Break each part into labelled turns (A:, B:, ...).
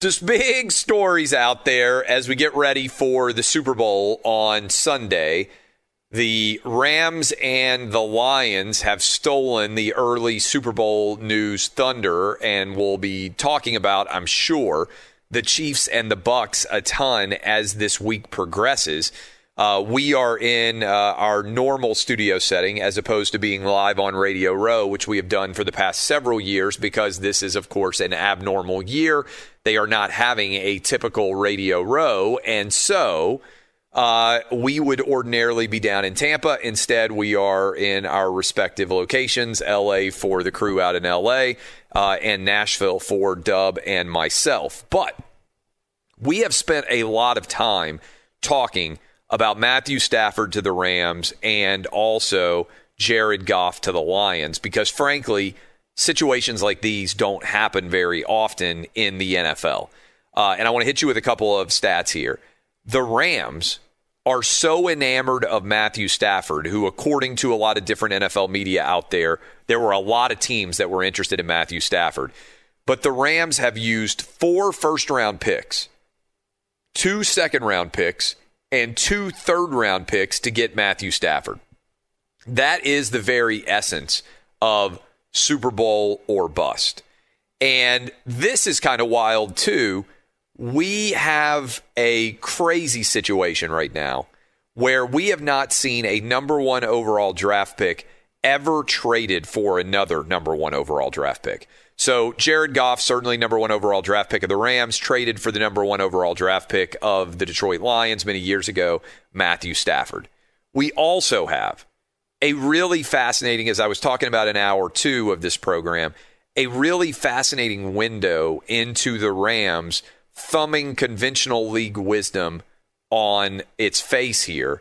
A: Just big stories out there as we get ready for the Super Bowl on Sunday. The Rams and the Lions have stolen the early Super Bowl news thunder, and we'll be talking about, I'm sure, the Chiefs and the Bucks a ton as this week progresses. Uh, we are in uh, our normal studio setting as opposed to being live on Radio Row, which we have done for the past several years because this is, of course, an abnormal year. They are not having a typical Radio Row. And so uh, we would ordinarily be down in Tampa. Instead, we are in our respective locations LA for the crew out in LA uh, and Nashville for Dub and myself. But we have spent a lot of time talking about Matthew Stafford to the Rams and also Jared Goff to the Lions because, frankly, situations like these don't happen very often in the NFL. Uh, and I want to hit you with a couple of stats here. The Rams are so enamored of Matthew Stafford, who, according to a lot of different NFL media out there, there were a lot of teams that were interested in Matthew Stafford. But the Rams have used four first round picks, two second round picks, and two third round picks to get Matthew Stafford. That is the very essence of Super Bowl or bust. And this is kind of wild too. We have a crazy situation right now where we have not seen a number one overall draft pick ever traded for another number one overall draft pick. So Jared Goff, certainly number one overall draft pick of the Rams, traded for the number one overall draft pick of the Detroit Lions many years ago, Matthew Stafford. We also have a really fascinating, as I was talking about an hour two of this program, a really fascinating window into the Rams thumbing conventional league wisdom on its face here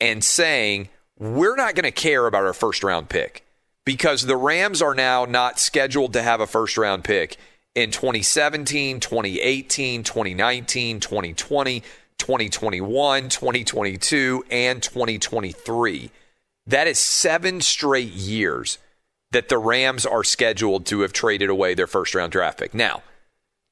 A: and saying, we're not going to care about our first round pick because the Rams are now not scheduled to have a first round pick in 2017, 2018, 2019, 2020, 2021, 2022, and 2023. That is seven straight years that the Rams are scheduled to have traded away their first round draft pick. Now,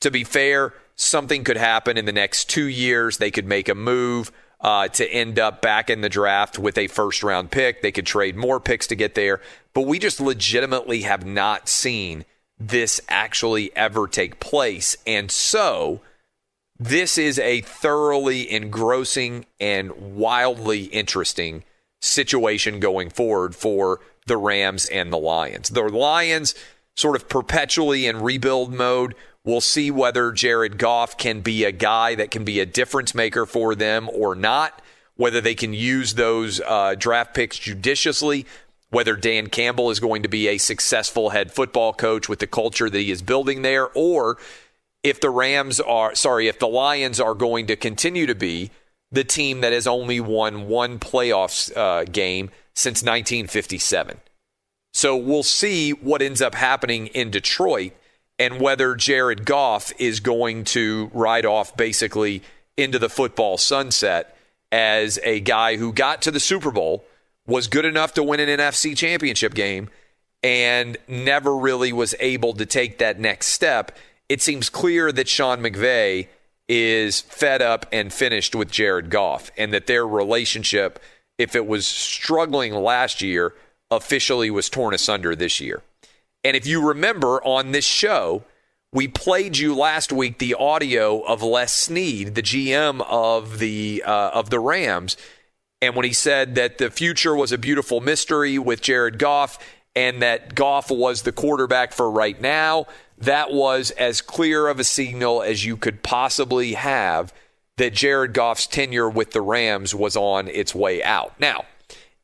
A: to be fair, something could happen in the next two years. They could make a move uh, to end up back in the draft with a first round pick. They could trade more picks to get there. But we just legitimately have not seen this actually ever take place. And so this is a thoroughly engrossing and wildly interesting situation going forward for the Rams and the Lions. The Lions sort of perpetually in rebuild mode. We'll see whether Jared Goff can be a guy that can be a difference maker for them or not, whether they can use those uh, draft picks judiciously, whether Dan Campbell is going to be a successful head football coach with the culture that he is building there, or if the Rams are, sorry, if the Lions are going to continue to be the team that has only won one playoffs uh, game since 1957. So we'll see what ends up happening in Detroit and whether Jared Goff is going to ride off basically into the football sunset as a guy who got to the Super Bowl, was good enough to win an NFC championship game, and never really was able to take that next step. It seems clear that Sean McVay is fed up and finished with Jared Goff, and that their relationship, if it was struggling last year, officially was torn asunder this year. And if you remember on this show, we played you last week the audio of Les Snead, the GM of the uh, of the Rams, and when he said that the future was a beautiful mystery with Jared Goff, and that Goff was the quarterback for right now, that was as clear of a signal as you could possibly have that Jared Goff's tenure with the Rams was on its way out. Now,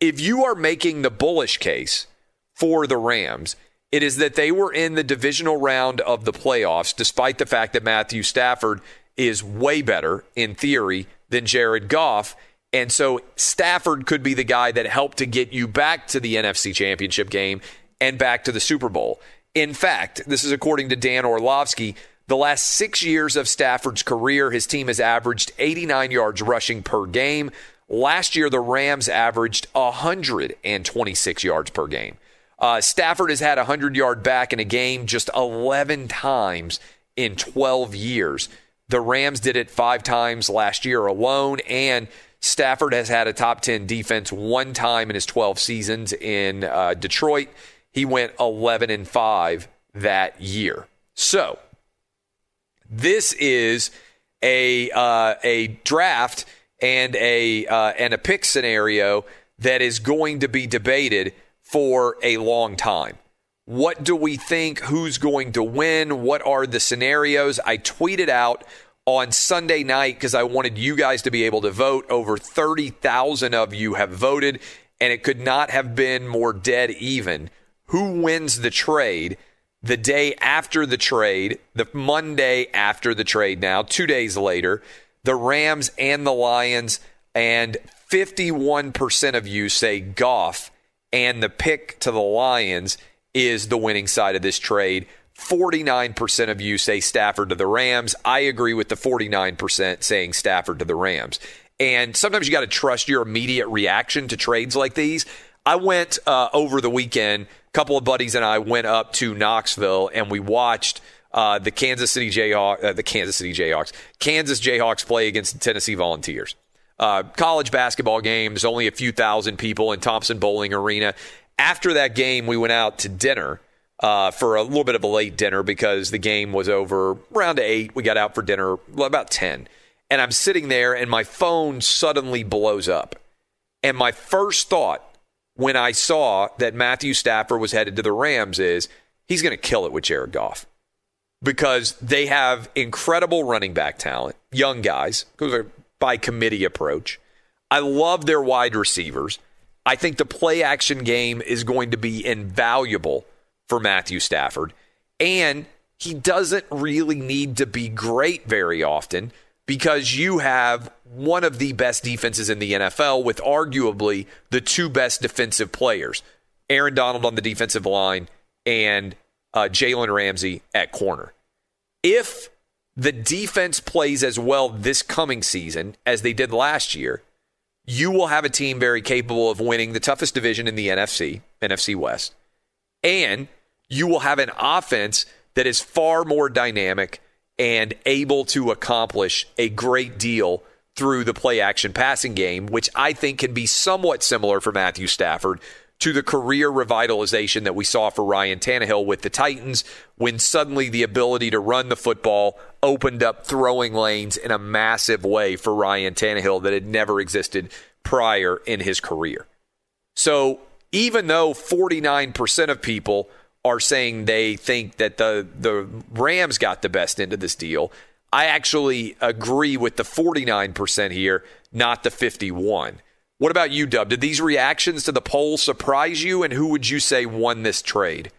A: if you are making the bullish case for the Rams, it is that they were in the divisional round of the playoffs, despite the fact that Matthew Stafford is way better in theory than Jared Goff. And so Stafford could be the guy that helped to get you back to the NFC Championship game and back to the Super Bowl. In fact, this is according to Dan Orlovsky. The last six years of Stafford's career, his team has averaged 89 yards rushing per game. Last year, the Rams averaged 126 yards per game. Uh, Stafford has had a 100 yard back in a game just 11 times in 12 years. The Rams did it five times last year alone, and Stafford has had a top 10 defense one time in his 12 seasons in uh, Detroit. He went 11 and 5 that year. So, this is a uh, a draft and a uh, and a pick scenario that is going to be debated for a long time. What do we think? Who's going to win? What are the scenarios? I tweeted out on Sunday night because I wanted you guys to be able to vote. Over 30,000 of you have voted, and it could not have been more dead even. Who wins the trade? The day after the trade, the Monday after the trade, now, two days later, the Rams and the Lions, and 51% of you say Goff and the pick to the Lions is the winning side of this trade. 49% of you say Stafford to the Rams. I agree with the 49% saying Stafford to the Rams. And sometimes you got to trust your immediate reaction to trades like these. I went uh, over the weekend, a couple of buddies and I went up to Knoxville and we watched uh, the Kansas City Jayhawks, uh, the Kansas City Jayhawks, Kansas Jayhawks play against the Tennessee Volunteers uh, college basketball games, only a few thousand people in Thompson-Boling Arena. After that game, we went out to dinner uh, for a little bit of a late dinner because the game was over around eight. We got out for dinner about 10. And I'm sitting there, and my phone suddenly blows up. And my first thought when I saw that Matthew Stafford was headed to the Rams is he's going to kill it with Jared Goff because they have incredible running back talent, young guys by committee approach. I love their wide receivers. I think the play action game is going to be invaluable for Matthew Stafford. And he doesn't really need to be great very often because you have one of the best defenses in the NFL with arguably the two best defensive players Aaron Donald on the defensive line and uh, Jalen Ramsey at corner. If the defense plays as well this coming season as they did last year, you will have a team very capable of winning the toughest division in the NFC, NFC West, And you will have an offense that is far more dynamic and able to accomplish a great deal through the play action passing game, which I think can be somewhat similar for Matthew Stafford to the career revitalization that we saw for Ryan Tannehill with the Titans when suddenly the ability to run the football opened up throwing lanes in a massive way for Ryan Tannehill that had never existed prior in his career. So even though 49% of people are saying they think that the, the Rams got the best end of this deal, I actually agree with the 49% here, not the 51. What about you, Dub? Did these reactions to the poll surprise you, and who would you say won this trade?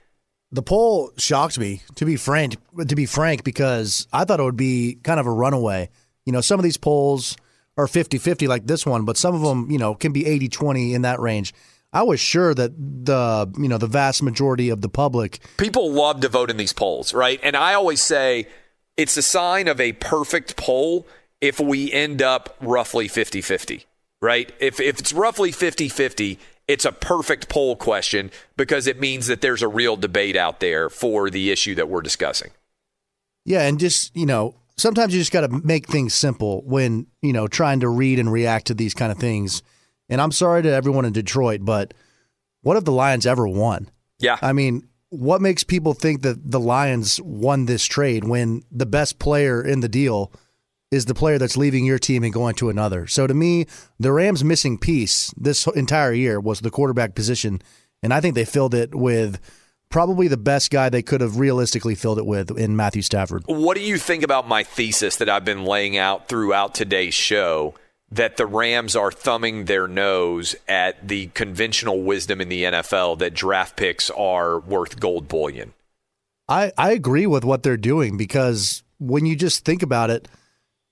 B: The poll shocked me, to be frank. To be frank, because I thought it would be kind of a runaway. You know, some of these polls are 50-50 like this one, but some of them, you know, can be 80-20 in that range. I was sure that the you know the vast majority of the public
A: people love to vote in these polls, right? And I always say it's a sign of a perfect poll if we end up roughly 50-50 right? If, if it's roughly 50 50, it's a perfect poll question because it means that there's a real debate out there for the issue that we're discussing.
B: Yeah, and just, you know, sometimes you just got to make things simple when, you know, trying to read and react to these kind of things. And I'm sorry to everyone in Detroit, but what if the Lions ever won?
A: Yeah.
B: I mean, what makes people think that the Lions won this trade when the best player in the deal is the player that's leaving your team and going to another. So to me, the Rams' missing piece this entire year was the quarterback position, and I think they filled it with probably the best guy they could have realistically filled it with in Matthew Stafford.
A: What do you think about my thesis that I've been laying out throughout today's show? That the Rams are thumbing their nose at the conventional wisdom in the NFL that draft picks are worth gold bullion.
B: I, I agree with what they're doing because when you just think about it,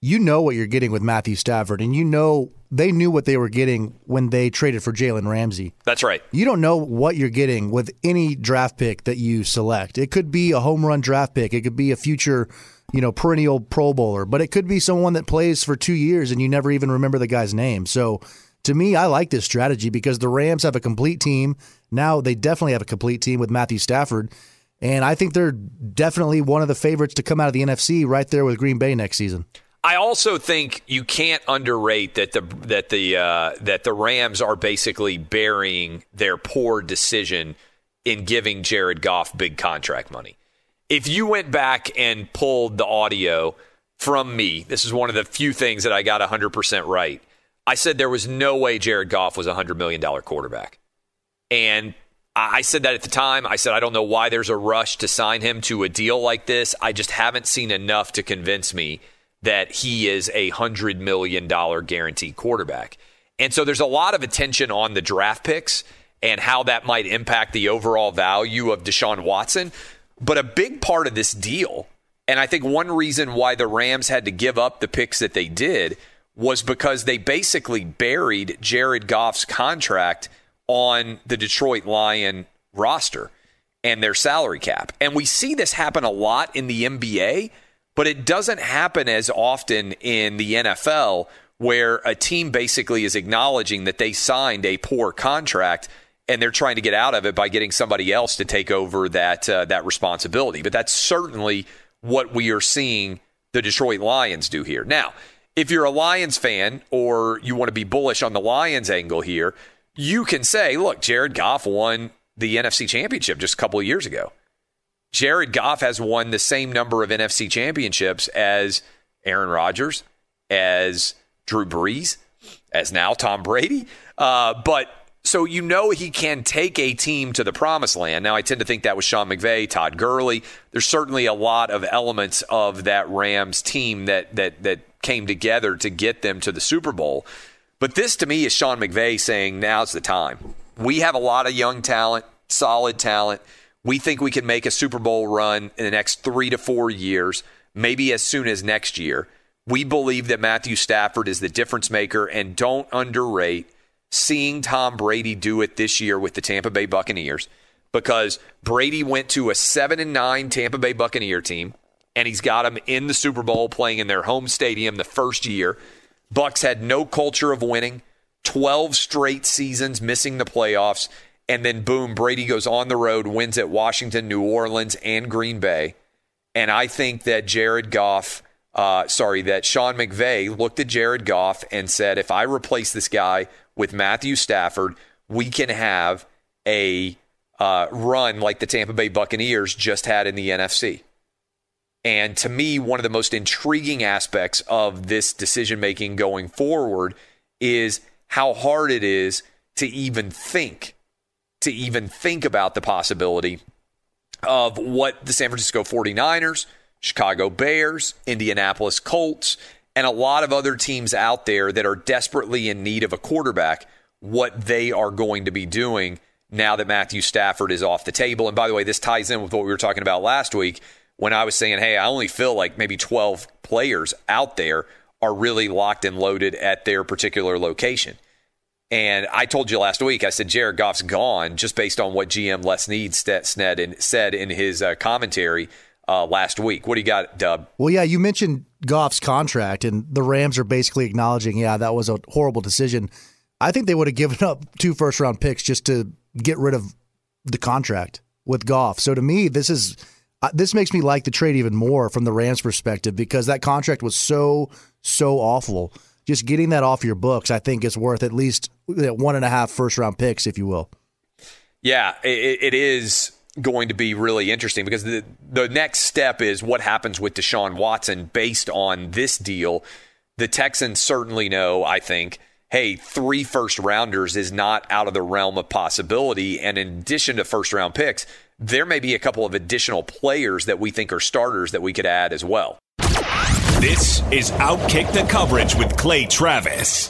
B: you know what you're getting with Matthew Stafford, and you know they knew what they were getting when they traded for Jalen Ramsey.
A: That's right.
B: You don't know what you're getting with any draft pick that you select. It could be a home run draft pick. It could be a future, you know, perennial Pro Bowler, but it could be someone that plays for two years and you never even remember the guy's name. So to me, I like this strategy because the Rams have a complete team. Now they definitely have a complete team with Matthew Stafford. And I think they're definitely one of the favorites to come out of the NFC right there with Green Bay next season.
A: I also think you can't underrate that the that the uh, that the Rams are basically burying their poor decision in giving Jared Goff big contract money. If you went back and pulled the audio from me, this is one of the few things that I got 100% right. I said there was no way Jared Goff was a $100 million quarterback. And I said that at the time. I said, I don't know why there's a rush to sign him to a deal like this. I just haven't seen enough to convince me that he is a $100 million guaranteed quarterback. And so there's a lot of attention on the draft picks and how that might impact the overall value of Deshaun Watson. But a big part of this deal, and I think one reason why the Rams had to give up the picks that they did was because they basically buried Jared Goff's contract on the Detroit Lion roster and their salary cap. And we see this happen a lot in the NBA but it doesn't happen as often in the NFL where a team basically is acknowledging that they signed a poor contract and they're trying to get out of it by getting somebody else to take over that uh, that responsibility. But that's certainly what we are seeing the Detroit Lions do here. Now, if you're a Lions fan or you want to be bullish on the Lions angle here, you can say, look, Jared Goff won the NFC Championship just a couple of years ago. Jared Goff has won the same number of NFC championships as Aaron Rodgers, as Drew Brees, as now Tom Brady. Uh, but so you know he can take a team to the promised land. Now I tend to think that was Sean McVay, Todd Gurley. There's certainly a lot of elements of that Rams team that that that came together to get them to the Super Bowl. But this to me is Sean McVay saying now's the time. We have a lot of young talent, solid talent. We think we can make a Super Bowl run in the next three to four years, maybe as soon as next year. We believe that Matthew Stafford is the difference maker, and don't underrate seeing Tom Brady do it this year with the Tampa Bay Buccaneers because Brady went to a 7 and 9 Tampa Bay Buccaneer team and he's got them in the Super Bowl playing in their home stadium the first year. Bucks had no culture of winning, 12 straight seasons missing the playoffs and then boom, Brady goes on the road, wins at Washington, New Orleans, and Green Bay. And I think that Jared Goff, uh, sorry, that Sean McVay looked at Jared Goff and said, if I replace this guy with Matthew Stafford, we can have a uh, run like the Tampa Bay Buccaneers just had in the NFC. And to me, one of the most intriguing aspects of this decision making going forward is how hard it is to even think, to even think about the possibility of what the San Francisco 49ers, Chicago Bears, Indianapolis Colts, and a lot of other teams out there that are desperately in need of a quarterback, what they are going to be doing now that Matthew Stafford is off the table. And by the way, this ties in with what we were talking about last week when I was saying, hey, I only feel like maybe 12 players out there are really locked and loaded at their particular location. And I told you last week, I said Jared Goff's gone just based on what GM Les Snead said in his uh, commentary uh, last week. What do you got, Dub?
B: Well, yeah, you mentioned Goff's contract, and the Rams are basically acknowledging, yeah, that was a horrible decision. I think they would have given up two first round picks just to get rid of the contract with Goff. So to me, this is uh, this makes me like the trade even more from the Rams' perspective because that contract was so so awful. Just getting that off your books, I think, is worth at least one and a half first round picks, if you will.
A: Yeah, it, it is going to be really interesting because the the next step is what happens with Deshaun Watson based on this deal. The Texans certainly know, I think, hey, three first rounders is not out of the realm of possibility. And in addition to first round picks, there may be a couple of additional players that we think are starters that we could add as well.
C: This is Outkick the Coverage with Clay Travis.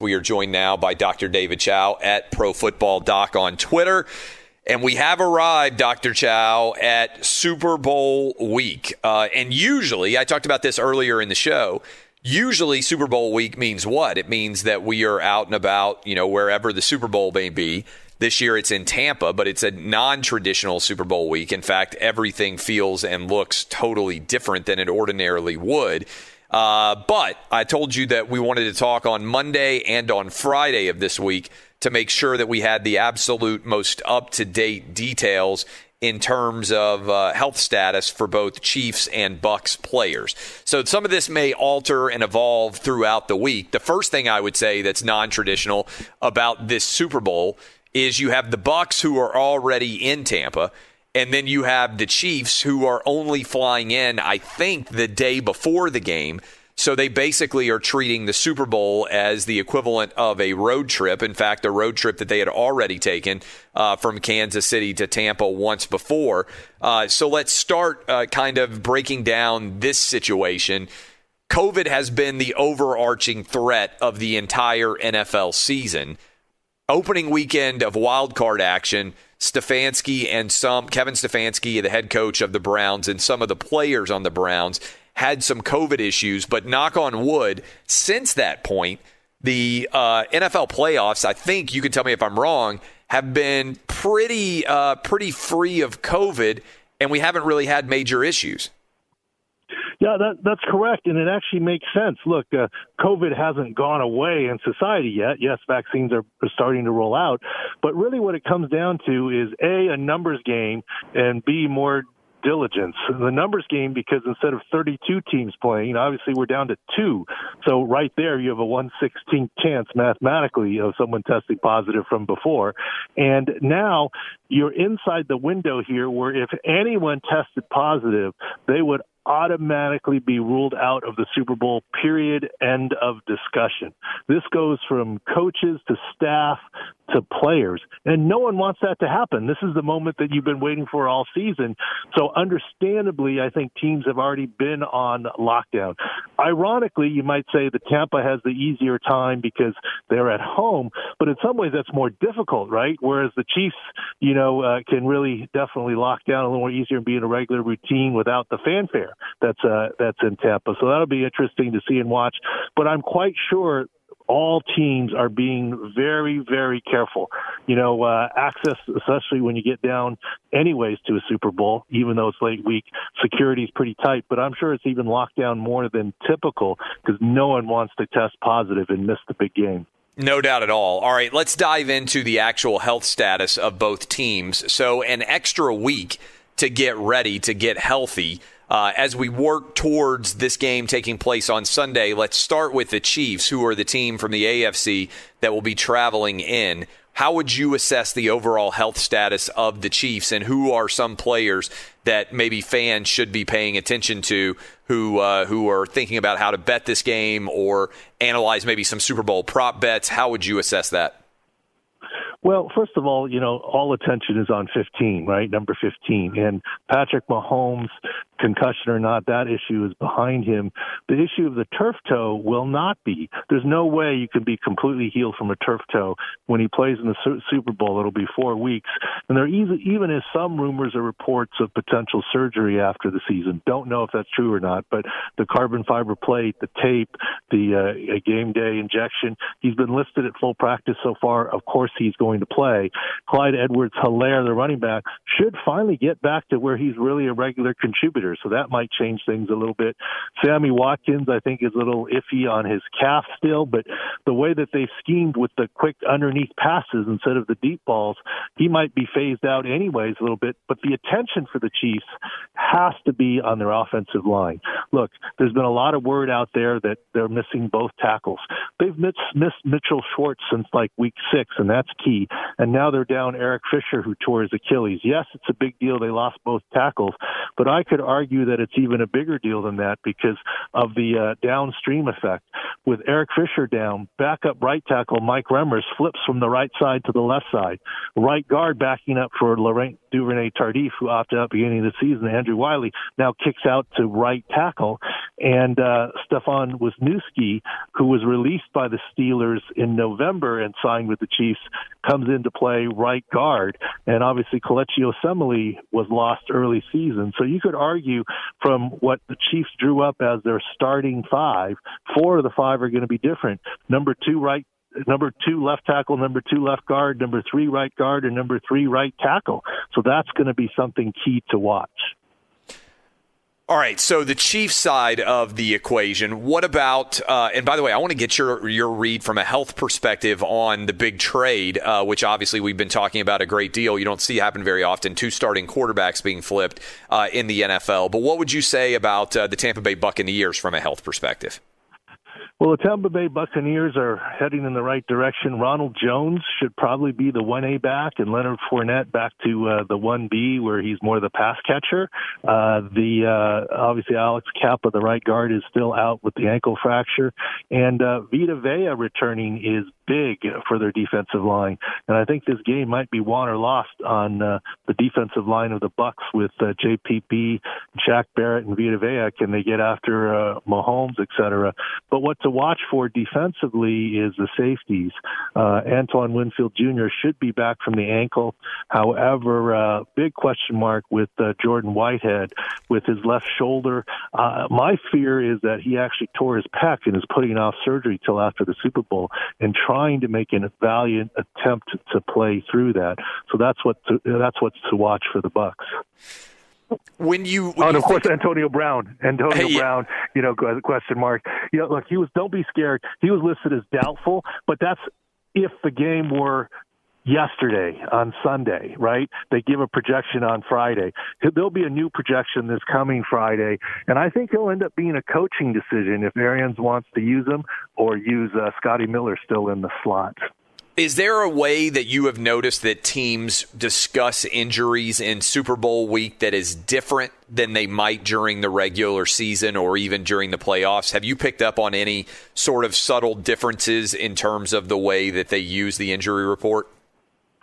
A: We are joined now by Dr. David Chao at Pro Football Doc on Twitter. And we have arrived, Dr. Chao, at Super Bowl week. Uh, and usually, I talked about this earlier in the show. Usually, Super Bowl week means what? It means that we are out and about, you know, wherever the Super Bowl may be. This year it's in Tampa, but it's a non traditional Super Bowl week. In fact, everything feels and looks totally different than it ordinarily would. Uh, but I told you that we wanted to talk on Monday and on Friday of this week to make sure that we had the absolute most up to date details in terms of uh, health status for both Chiefs and Bucks players. So some of this may alter and evolve throughout the week. The first thing I would say that's non-traditional about this Super Bowl is you have the Bucks who are already in Tampa and then you have the Chiefs who are only flying in, I think, the day before the game. So they basically are treating the Super Bowl as the equivalent of a road trip. In fact, a road trip that they had already taken uh, from Kansas City to Tampa once before. Uh, so let's start uh, kind of breaking down this situation. COVID has been the overarching threat of the entire NFL season. Opening weekend of wild card action Stefanski and some Kevin Stefanski, the head coach of the Browns, and some of the players on the Browns had some COVID issues. But knock on wood, since that point, the uh, NFL playoffs, I think you can tell me if I'm wrong, have been pretty uh, pretty free of COVID, and we haven't really had major issues.
D: Yeah, that that's correct, and it actually makes sense. Look, uh, COVID hasn't gone away in society yet. Yes, vaccines are, starting to roll out, but really, what it comes down to is a a numbers game, and b more diligence. The numbers game because instead of 32 teams playing, obviously we're down to two. So right there, you have a 116th chance mathematically of someone testing positive from before. And now you're inside the window here where if anyone tested positive, they would automatically be ruled out of the Super Bowl, period, end of discussion. This goes from coaches to staff to players. And no one wants that to happen. This is the moment that you've been waiting for all season. So, understandably, I think teams have already been on lockdown. Ironically, you might say that Tampa has the easier time because they're at home, but in some ways that's more difficult, right? Whereas the Chiefs, you know, uh, can really definitely lock down a little more easier and be in a regular routine without the fanfare that's uh, that's in Tampa. So that'll be interesting to see and watch. But I'm quite sure all teams are being very, very careful. You know, uh, access, especially when you get down anyways to a Super Bowl, even though it's late week, security is pretty tight, but I'm sure it's even locked down more than typical because no one wants to test positive and miss the big game.
A: No doubt at all. All right, let's dive into the actual health status of both teams. So, an extra week to get ready, to get healthy. Uh, as we work towards this game taking place on Sunday, let's start with the Chiefs, who are the team from the AFC that will be traveling in. How would you assess the overall health status of the Chiefs, and who are some players that maybe fans should be paying attention to who uh, who are thinking about how to bet this game or analyze maybe some Super Bowl prop bets? How would you assess that?
D: Well, first of all, you know, all attention is on 15, right? Number 15. And Patrick Mahomes concussion or not, that issue is behind him. The issue of the turf toe will not be. There's no way you can be completely healed from a turf toe when he plays in the Super Bowl. It'll be four weeks, and there even even is some rumors or reports of potential surgery after the season. Don't know if that's true or not, but the carbon fiber plate, the tape, the uh, game day injection. He's been listed at full practice so far. Of course, he's going to play. Clyde Edwards Helaire, the running back, should finally get back to where he's really a regular contributor. So that might change things a little bit. Sammy Watkins, I think, is a little iffy on his calf still, but the way that they've schemed with the quick underneath passes instead of the deep balls, he might be phased out anyways a little bit. But the attention for the Chiefs has to be on their offensive line. Look, there's been a lot of word out there that they're missing both tackles. They've missed, missed Mitchell Schwartz since like week six, and that's key. And now they're down Eric Fisher, who tore his Achilles. Yes, it's a big deal. They lost both tackles, but I could argue that it's even a bigger deal than that because of the uh, downstream effect. With Eric Fisher down, backup right tackle Mike Remmers flips from the right side to the left side. Right guard backing up for Laurent Duvernay Tardif, who opted out beginning of the season. Andrew Wylie now kicks out to right tackle, and uh, Stefan Wisniewski, who was released by the Steelers in November and signed with the Chiefs, comes into play right guard. And obviously, Kelechi Osemele was lost early season. So you could argue from what the Chiefs drew up as their starting five, four of the five are going to be different. Number two, right number two left tackle, number two left guard, number three right guard, and number three right tackle. So that's going to be something key to watch.
A: All right, so the Chiefs side of the equation. What about? Uh, and by the way, I want to get your your read from a health perspective on the big trade, uh, which obviously we've been talking about a great deal. You don't see happen very often. Two starting quarterbacks being flipped uh, in the NFL. But what would you say about uh, the Tampa Bay Buccaneers from a health perspective?
D: Well, the Tampa Bay Buccaneers are heading in the right direction. Ronald Jones should probably be the 1A back, and Leonard Fournette back to uh, the 1B, where he's more the pass catcher. Uh, the uh, obviously Alex Cappa, the right guard, is still out with the ankle fracture, and uh, Vita Vea returning is big for their defensive line. And I think this game might be won or lost on uh, the defensive line of the Bucks with uh, JPP, Shaq Barrett, and Vita Vea. Can they get after uh, Mahomes, et cetera? But what to watch for defensively is the safeties. Uh, Antoine Winfield Jr. should be back from the ankle. However, uh, big question mark with uh, Jordan Whitehead with his left shoulder. Uh, my fear is that he actually tore his pec and is putting off surgery till after the Super Bowl and trying to make a valiant attempt to play through that. So that's what to, that's what's to watch for the Bucks
A: when you, when
D: oh, and of course Antonio Brown, Antonio
A: yeah.
D: Brown, you know, question mark. You know, look, he was. Don't be scared. He was listed as doubtful, but that's if the game were yesterday on Sunday, right? They give a projection on Friday. There'll be a new projection this coming Friday, and I think it'll end up being a coaching decision if Arians wants to use him or use uh, Scotty Miller still in the slot.
A: Is there a way that you have noticed that teams discuss injuries in Super Bowl week that is different than they might during the regular season or even during the playoffs? Have you picked up on any sort of subtle differences in terms of the way that they use the injury report?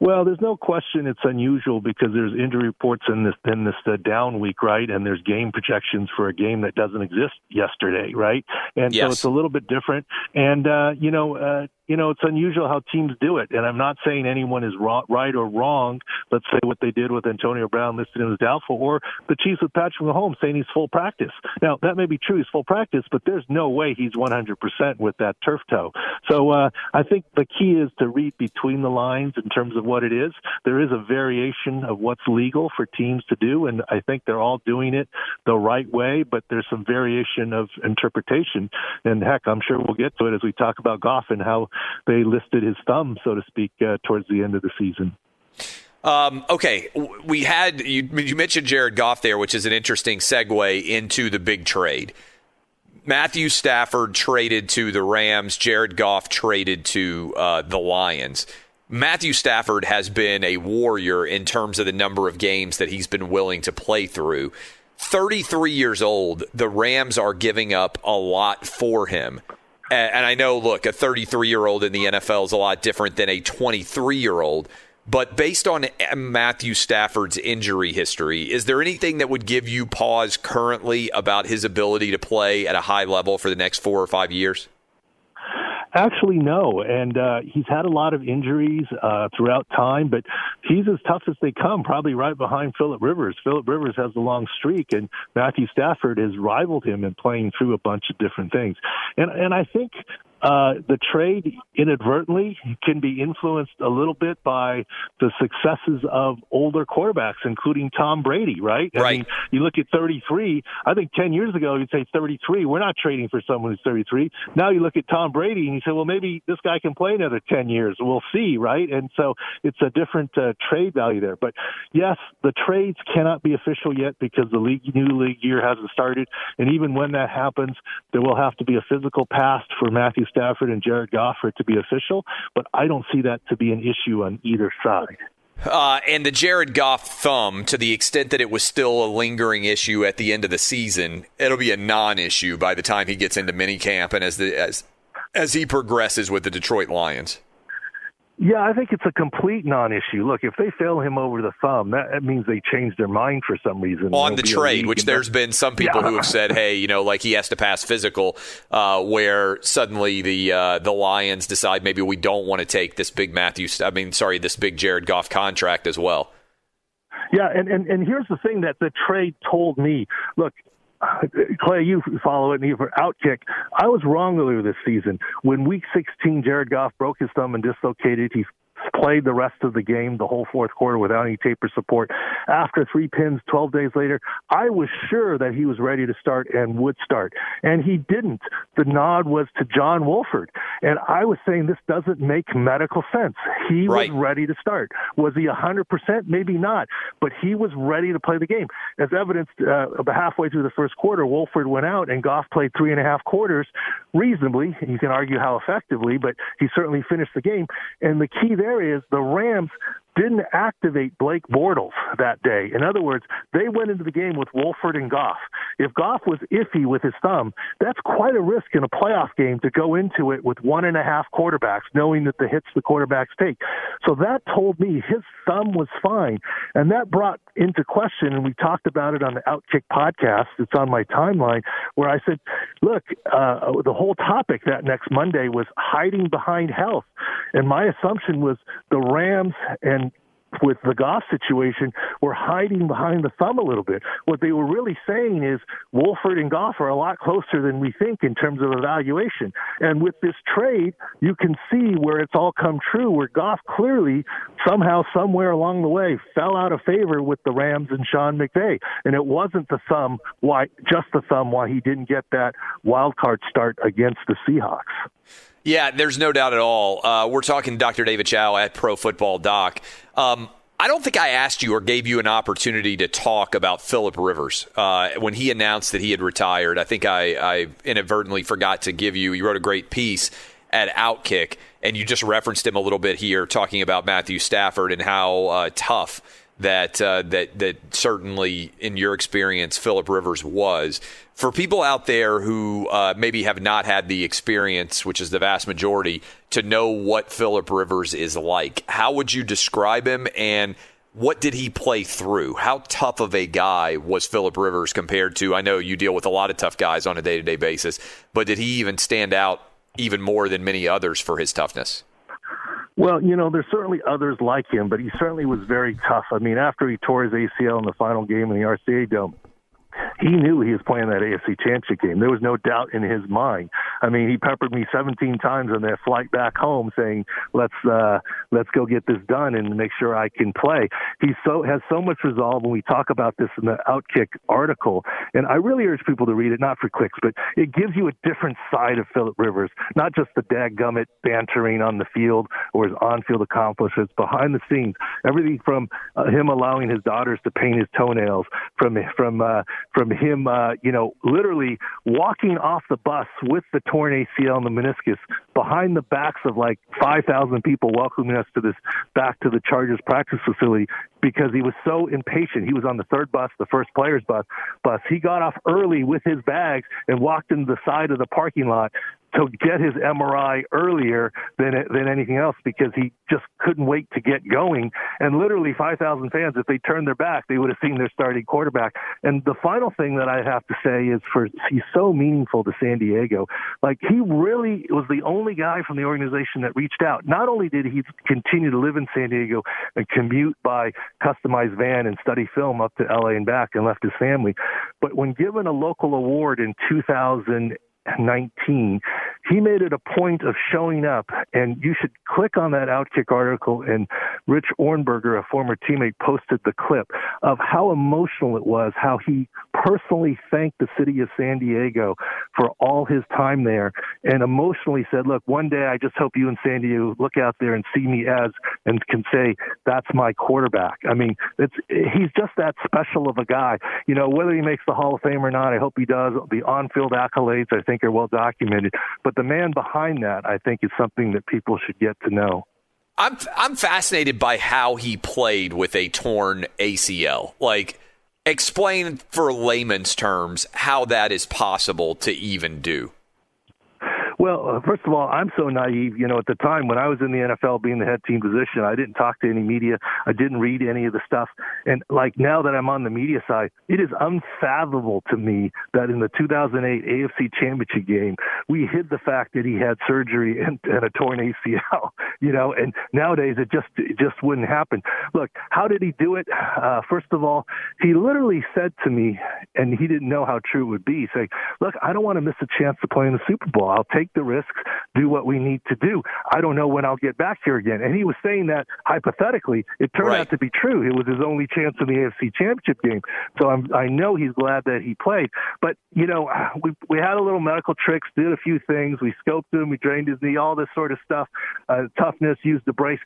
D: Well, there's no question it's unusual because there's injury reports in this in this uh, down week, right? And there's game projections for a game that doesn't exist yesterday, right? And so it's a little bit different. And uh, you know, uh, you know, it's unusual how teams do it. And I'm not saying anyone is wrong, right or wrong. Let's say what they did with Antonio Brown listed him as doubtful, or the Chiefs with Patrick Mahomes saying he's full practice. Now that may be true, he's full practice, but there's no way he's 100% with that turf toe. So uh, I think the key is to read between the lines in terms of what it is. There is a variation of what's legal for teams to do, and I think they're all doing it the right way. But there's some variation of interpretation, and heck, I'm sure we'll get to it as we talk about Goff and how they listed his thumb, so to speak, uh, towards the end of the season.
A: Um, okay, we had you, you mentioned Jared Goff there, which is an interesting segue into the big trade. Matthew Stafford traded to the Rams. Jared Goff traded to uh, the Lions. Matthew Stafford has been a warrior in terms of the number of games that he's been willing to play through. 33 years old, the Rams are giving up a lot for him. And I know, look, a 33 year old in the NFL is a lot different than a 23 year old. But based on Matthew Stafford's injury history, is there anything that would give you pause currently about his ability to play at a high level for the next four or five years?
D: Actually, no. And uh, he's had a lot of injuries uh, throughout time, but he's as tough as they come, probably right behind Philip Rivers. Philip Rivers has a long streak, and Matthew Stafford has rivaled him in playing through a bunch of different things. And and I think uh, the trade inadvertently can be influenced a little bit by the successes of older quarterbacks, including Tom Brady, right?
A: Right.
D: I mean, you look at 33. I think 10 years ago, you'd say 33. We're not trading for someone who's 33. Now you look at Tom Brady and you say, well, maybe this guy can play another 10 years. We'll see, right? And so it's a different uh, trade value there. But yes, the trades cannot be official yet because the league, new league year hasn't started. And even when that happens, there will have to be a physical pass for Matthew Stafford and Jared Goff for it to be official, but I don't see that to be an issue on either side.
A: Uh, and the Jared Goff thumb, to the extent that it was still a lingering issue at the end of the season, it'll be a non-issue by the time he gets into minicamp and as the as as he progresses with the Detroit Lions.
D: Yeah, I think it's a complete non-issue. Look, if they fail him over the thumb, that, that means they changed their mind for some reason.
A: on the trade, which there's been some people
D: Yeah.
A: who have said, "Hey, you know, like he has to pass physical," uh, where suddenly the uh, the Lions decide maybe we don't want to take this big Matthew. I mean, sorry, this big Jared Goff contract as well.
D: Yeah, and, and, and here's the thing that the trade told me. Look, Uh, Clay, you follow it, and you for Outkick. I was wrong earlier this season. When Week 16, Jared Goff broke his thumb and dislocated, he played the rest of the game, the whole fourth quarter, without any taper support. After three pins, 12 days later, I was sure that he was ready to start and would start, and he didn't. The nod was to John Wolford, and I was saying this doesn't make medical sense. He
A: Right.
D: was ready to start. Was he 100%? Maybe not, but he was ready to play the game. As evidenced uh, about halfway through the first quarter, Wolford went out and Goff played three and a half quarters reasonably. You can argue how effectively, but he certainly finished the game. And the key there is the Rams didn't activate Blake Bortles that day. In other words, they went into the game with Wolford and Goff. If Goff was iffy with his thumb, that's quite a risk in a playoff game to go into it with one and a half quarterbacks, knowing that the hits the quarterbacks take. So that told me his thumb was fine. And that brought into question, and we talked about it on the Outkick podcast. It's on my timeline, where I said, look, uh, the whole topic that next Monday was hiding behind health. And my assumption was the Rams and with the Goff situation were hiding behind the thumb a little bit. What they were really saying is Wolford and Goff are a lot closer than we think in terms of evaluation. And with this trade, you can see where it's all come true, where Goff clearly somehow, somewhere along the way, fell out of favor with the Rams and Sean McVay. And it wasn't the thumb why just the thumb why he didn't get that wild card start against the Seahawks.
A: Yeah, there's no doubt at all. Uh, we're talking Dr. David Chao at Pro Football Doc. Um, I don't think I asked you or gave you an opportunity to talk about Philip Rivers uh, when he announced that he had retired. I think I, I inadvertently forgot to give you. You wrote a great piece at Outkick, and you just referenced him a little bit here, talking about Matthew Stafford and how uh, tough that uh, that that certainly in your experience Philip Rivers was. For people out there who uh, maybe have not had the experience, which is the vast majority, to know what Philip Rivers is like, how would you describe him and what did he play through? How tough of a guy was Philip Rivers compared to? I know you deal with a lot of tough guys on a day to day basis, but did he even stand out even more than many others for his toughness?
D: Well, you know, there's certainly others like him, but he certainly was very tough. I mean, after he tore his ACL in the final game in the RCA Dome, he knew he was playing that AFC Championship game. There was no doubt in his mind. I mean, he peppered me 17 times on that flight back home, saying, "Let's uh, let's go get this done and make sure I can play." He so has so much resolve, and we talk about this in the Outkick article. And I really urge people to read it, not for clicks, but it gives you a different side of Philip Rivers, not just the dadgummit bantering on the field or his on-field accomplishments, behind the scenes, everything from uh, him allowing his daughters to paint his toenails, from from uh, from him, uh, you know, literally walking off the bus with the torn ACL and the meniscus behind the backs of like 5,000 people welcoming us to this back to the Chargers practice facility because he was so impatient. He was on the third bus, the first players bus. Bus. He got off early with his bags and walked into the side of the parking lot to get his MRI earlier than than anything else because he just couldn't wait to get going. And literally 5,000 fans, if they turned their back, they would have seen their starting quarterback. And the final thing that I have to say is for he's so meaningful to San Diego. Like he really was the only guy from the organization that reached out. Not only did he continue to live in San Diego and commute by customized van and study film up to LA and back and left his family, but when given a local award in 2000 19, he made it a point of showing up. And you should click on that Outkick article. And Rich Ohrnberger, a former teammate, posted the clip of how emotional it was, how he personally thanked the city of San Diego for all his time there and emotionally said, Look, one day I just hope you and San Diego look out there and see me as and can say, That's my quarterback. I mean, it's he's just that special of a guy. You know, whether he makes the Hall of Fame or not, I hope he does. The on field accolades, I think are well documented. But the man behind that, I think, is something that people should get to know.
A: I'm I'm fascinated by how he played with a torn ACL. Like, explain for layman's terms how that is possible to even do.
D: Well, uh, first of all, I'm so naive. You know, at the time when I was in the NFL, being the head team position, I didn't talk to any media. I didn't read any of the stuff. And like now that I'm on the media side, it is unfathomable to me that in the 2008 AFC Championship game, we hid the fact that he had surgery and, and a torn ACL. You know, and nowadays it just it just wouldn't happen. Look, how did he do it? Uh, first of all, he literally said to me, and he didn't know how true it would be. Saying, "Look, I don't want to miss a chance to play in the Super Bowl. I'll take the risks, do what we need to do. I don't know when I'll get back here again. And he was saying that hypothetically. It turned right. out to be true. It was his only chance in the AFC Championship game. So I'm, I know he's glad that he played. But you know, we we had a little medical tricks, did a few things. We scoped him, we drained his knee, all this sort of stuff. Uh, toughness, used the brace.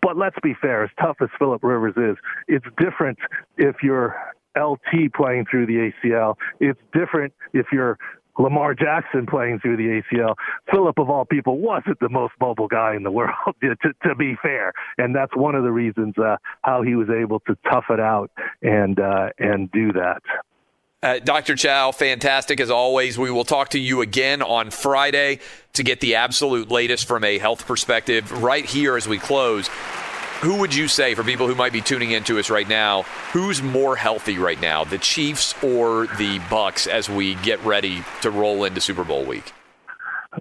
D: But let's be fair. As tough as Philip Rivers is, it's different if you're LT playing through the ACL. It's different if you're Lamar Jackson playing through the ACL. Philip, of all people, wasn't the most mobile guy in the world, to, to be fair, and that's one of the reasons uh, how he was able to tough it out and uh, and do that.
A: Uh, Dr. Chao, fantastic as always. We will talk to you again on Friday to get the absolute latest from a health perspective. Right here as we close, who would you say for people who might be tuning into us right now, who's more healthy right now, the Chiefs or the Bucs as we get ready to roll into Super Bowl week?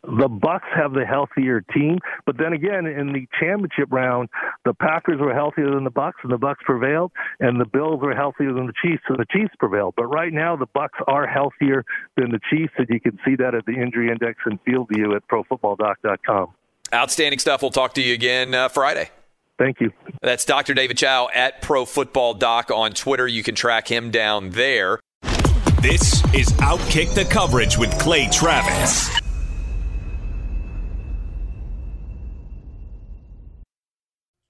D: the Bucs have the healthier team, but then again, in the championship round, the Packers were healthier than the Bucs and the Bucs prevailed, and the Bills were healthier than the Chiefs, and the Chiefs prevailed. But right now, the Bucs are healthier than the Chiefs, and you can see that at the injury index and field view at ProFootballDoc.com.
A: Outstanding stuff. We'll talk to you again uh, Friday.
D: Thank you.
A: That's Dr. David Chao at Pro Football Doc on Twitter. You can track him down there.
C: This is Outkick the Coverage with Clay Travis.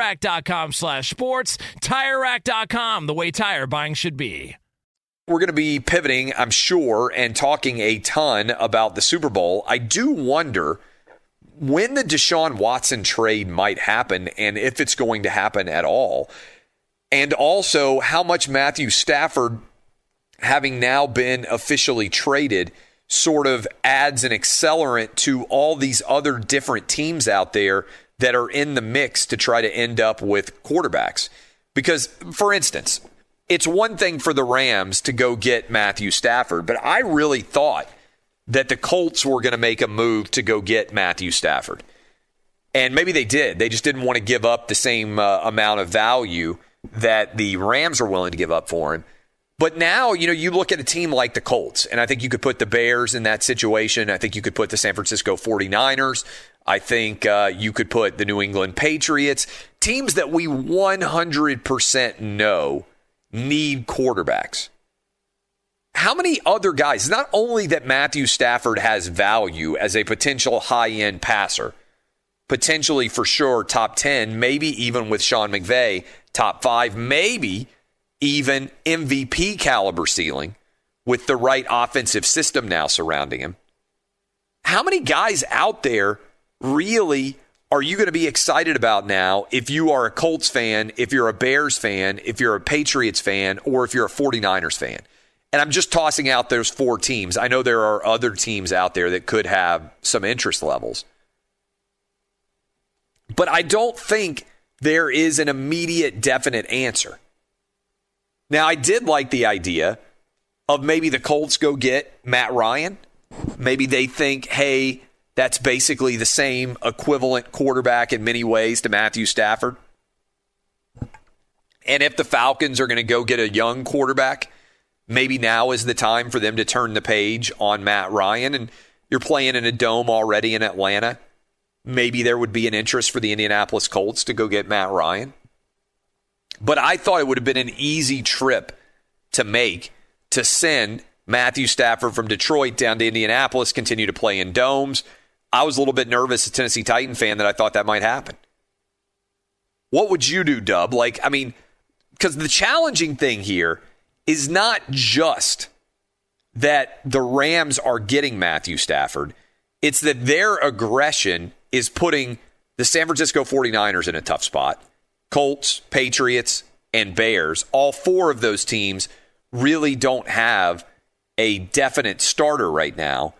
E: TireRack.com slash sports. TireRack.com, the way tire buying should be
A: we're going to be pivoting, I'm sure, and talking a ton about the Super Bowl. I do wonder when the Deshaun Watson trade might happen and if it's going to happen at all. And also how much Matthew Stafford, having now been officially traded, sort of adds an accelerant to all these other different teams out there that are in the mix to try to end up with quarterbacks. Because, for instance, it's one thing for the Rams to go get Matthew Stafford, but I really thought that the Colts were going to make a move to go get Matthew Stafford. And maybe they did. They just didn't want to give up the same uh, amount of value that the Rams are willing to give up for him. But now, you know, you look at a team like the Colts, and I think you could put the Bears in that situation. I think you could put the San Francisco 49ers. I think uh, you could put the New England Patriots. Teams that we 100% know need quarterbacks. How many other guys, not only that Matthew Stafford has value as a potential high end passer, potentially for sure top 10, maybe even with Sean McVay, top five, maybe even MVP caliber ceiling with the right offensive system now surrounding him. How many guys out there really are you going to be excited about now if you are a Colts fan, if you're a Bears fan, if you're a Patriots fan, or if you're a 49ers fan? And I'm just tossing out those four teams. I know there are other teams out there that could have some interest levels. But I don't think there is an immediate, definite answer. Now, I did like the idea of maybe the Colts go get Matt Ryan. Maybe they think, hey, that's basically the same equivalent quarterback in many ways to Matthew Stafford. And if the Falcons are going to go get a young quarterback, maybe now is the time for them to turn the page on Matt Ryan. And you're playing in a dome already in Atlanta. Maybe there would be an interest for the Indianapolis Colts to go get Matt Ryan. But I thought it would have been an easy trip to make to send Matthew Stafford from Detroit down to Indianapolis, continue to play in domes I was a little bit nervous, a Tennessee Titan fan, that I thought that might happen. What would you do, Dub? Like, I mean, because the challenging thing here is not just that the Rams are getting Matthew Stafford, it's that their aggression is putting the San Francisco 49ers in a tough spot. Colts, Patriots, and Bears, all four of those teams really don't have a definite starter right now.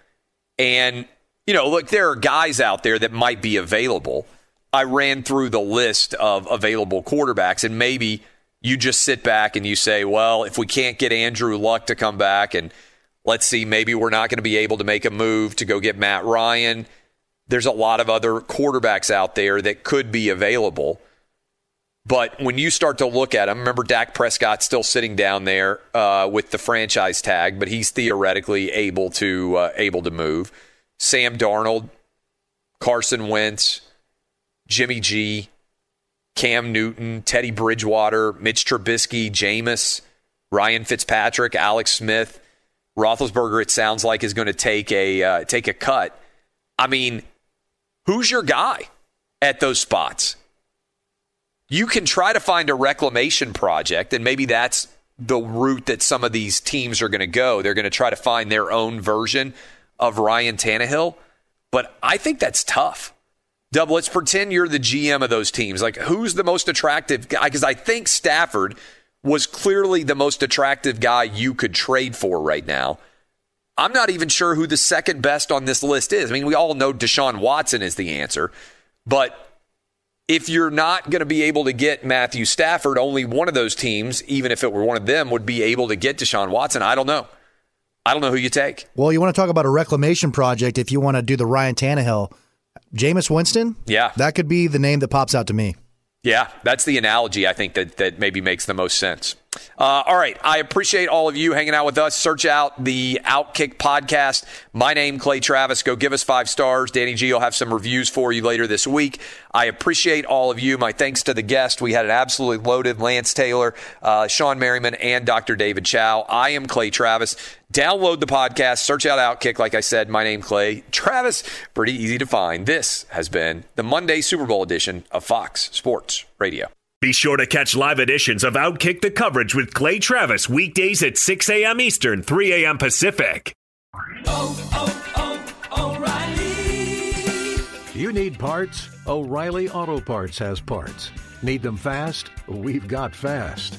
A: And, you know, look, there are guys out there that might be available. I ran through the list of available quarterbacks, and maybe you just sit back and you say, well, if we can't get Andrew Luck to come back, and let's see, maybe we're not going to be able to make a move to go get Matt Ryan. There's a lot of other quarterbacks out there that could be available. But when you start to look at them, remember Dak Prescott still sitting down there uh, with the franchise tag, but he's theoretically able to uh, able to move. Sam Darnold, Carson Wentz, Jimmy G, Cam Newton, Teddy Bridgewater, Mitch Trubisky, Jameis, Ryan Fitzpatrick, Alex Smith, Roethlisberger. It sounds like is going to take a uh, take a cut. I mean, who's your guy at those spots? You can try to find a reclamation project, and maybe that's the route that some of these teams are going to go. They're going to try to find their own version of Ryan Tannehill, but I think that's tough. Double, let's pretend you're the GM of those teams. Like, who's the most attractive guy? Because I think Stafford was clearly the most attractive guy you could trade for right now. I'm not even sure who the second best on this list is. I mean, we all know Deshaun Watson is the answer, but if you're not going to be able to get Matthew Stafford, only one of those teams, even if it were one of them, would be able to get Deshaun Watson. I don't know. I don't know who you take.
B: Well, you want to talk about a reclamation project if you want to do the Ryan Tannehill. Jameis Winston?
A: Yeah.
B: That could be the name that pops out to me.
A: Yeah, that's the analogy I think that, that maybe makes the most sense. Uh, all right. I appreciate all of you hanging out with us. Search out the Outkick podcast. My name, Clay Travis. Go give us five stars. Danny G will have some reviews for you later this week. I appreciate all of you. My thanks to the guest. We had an absolutely loaded Lance Taylor, uh, Shawne Merriman, and Dr. David Chao. I am Clay Travis. Download the podcast. Search out Outkick. Like I said, my name, Clay Travis. Pretty easy to find. This has been the Monday Super Bowl edition of Fox Sports Radio.
C: Be sure to catch live editions of Outkick the coverage with Clay Travis weekdays at 6 a.m. Eastern, 3 a.m. Pacific. Oh, oh, oh, O'Reilly.
F: You need parts? O'Reilly Auto Parts has parts. Need them fast? We've got fast.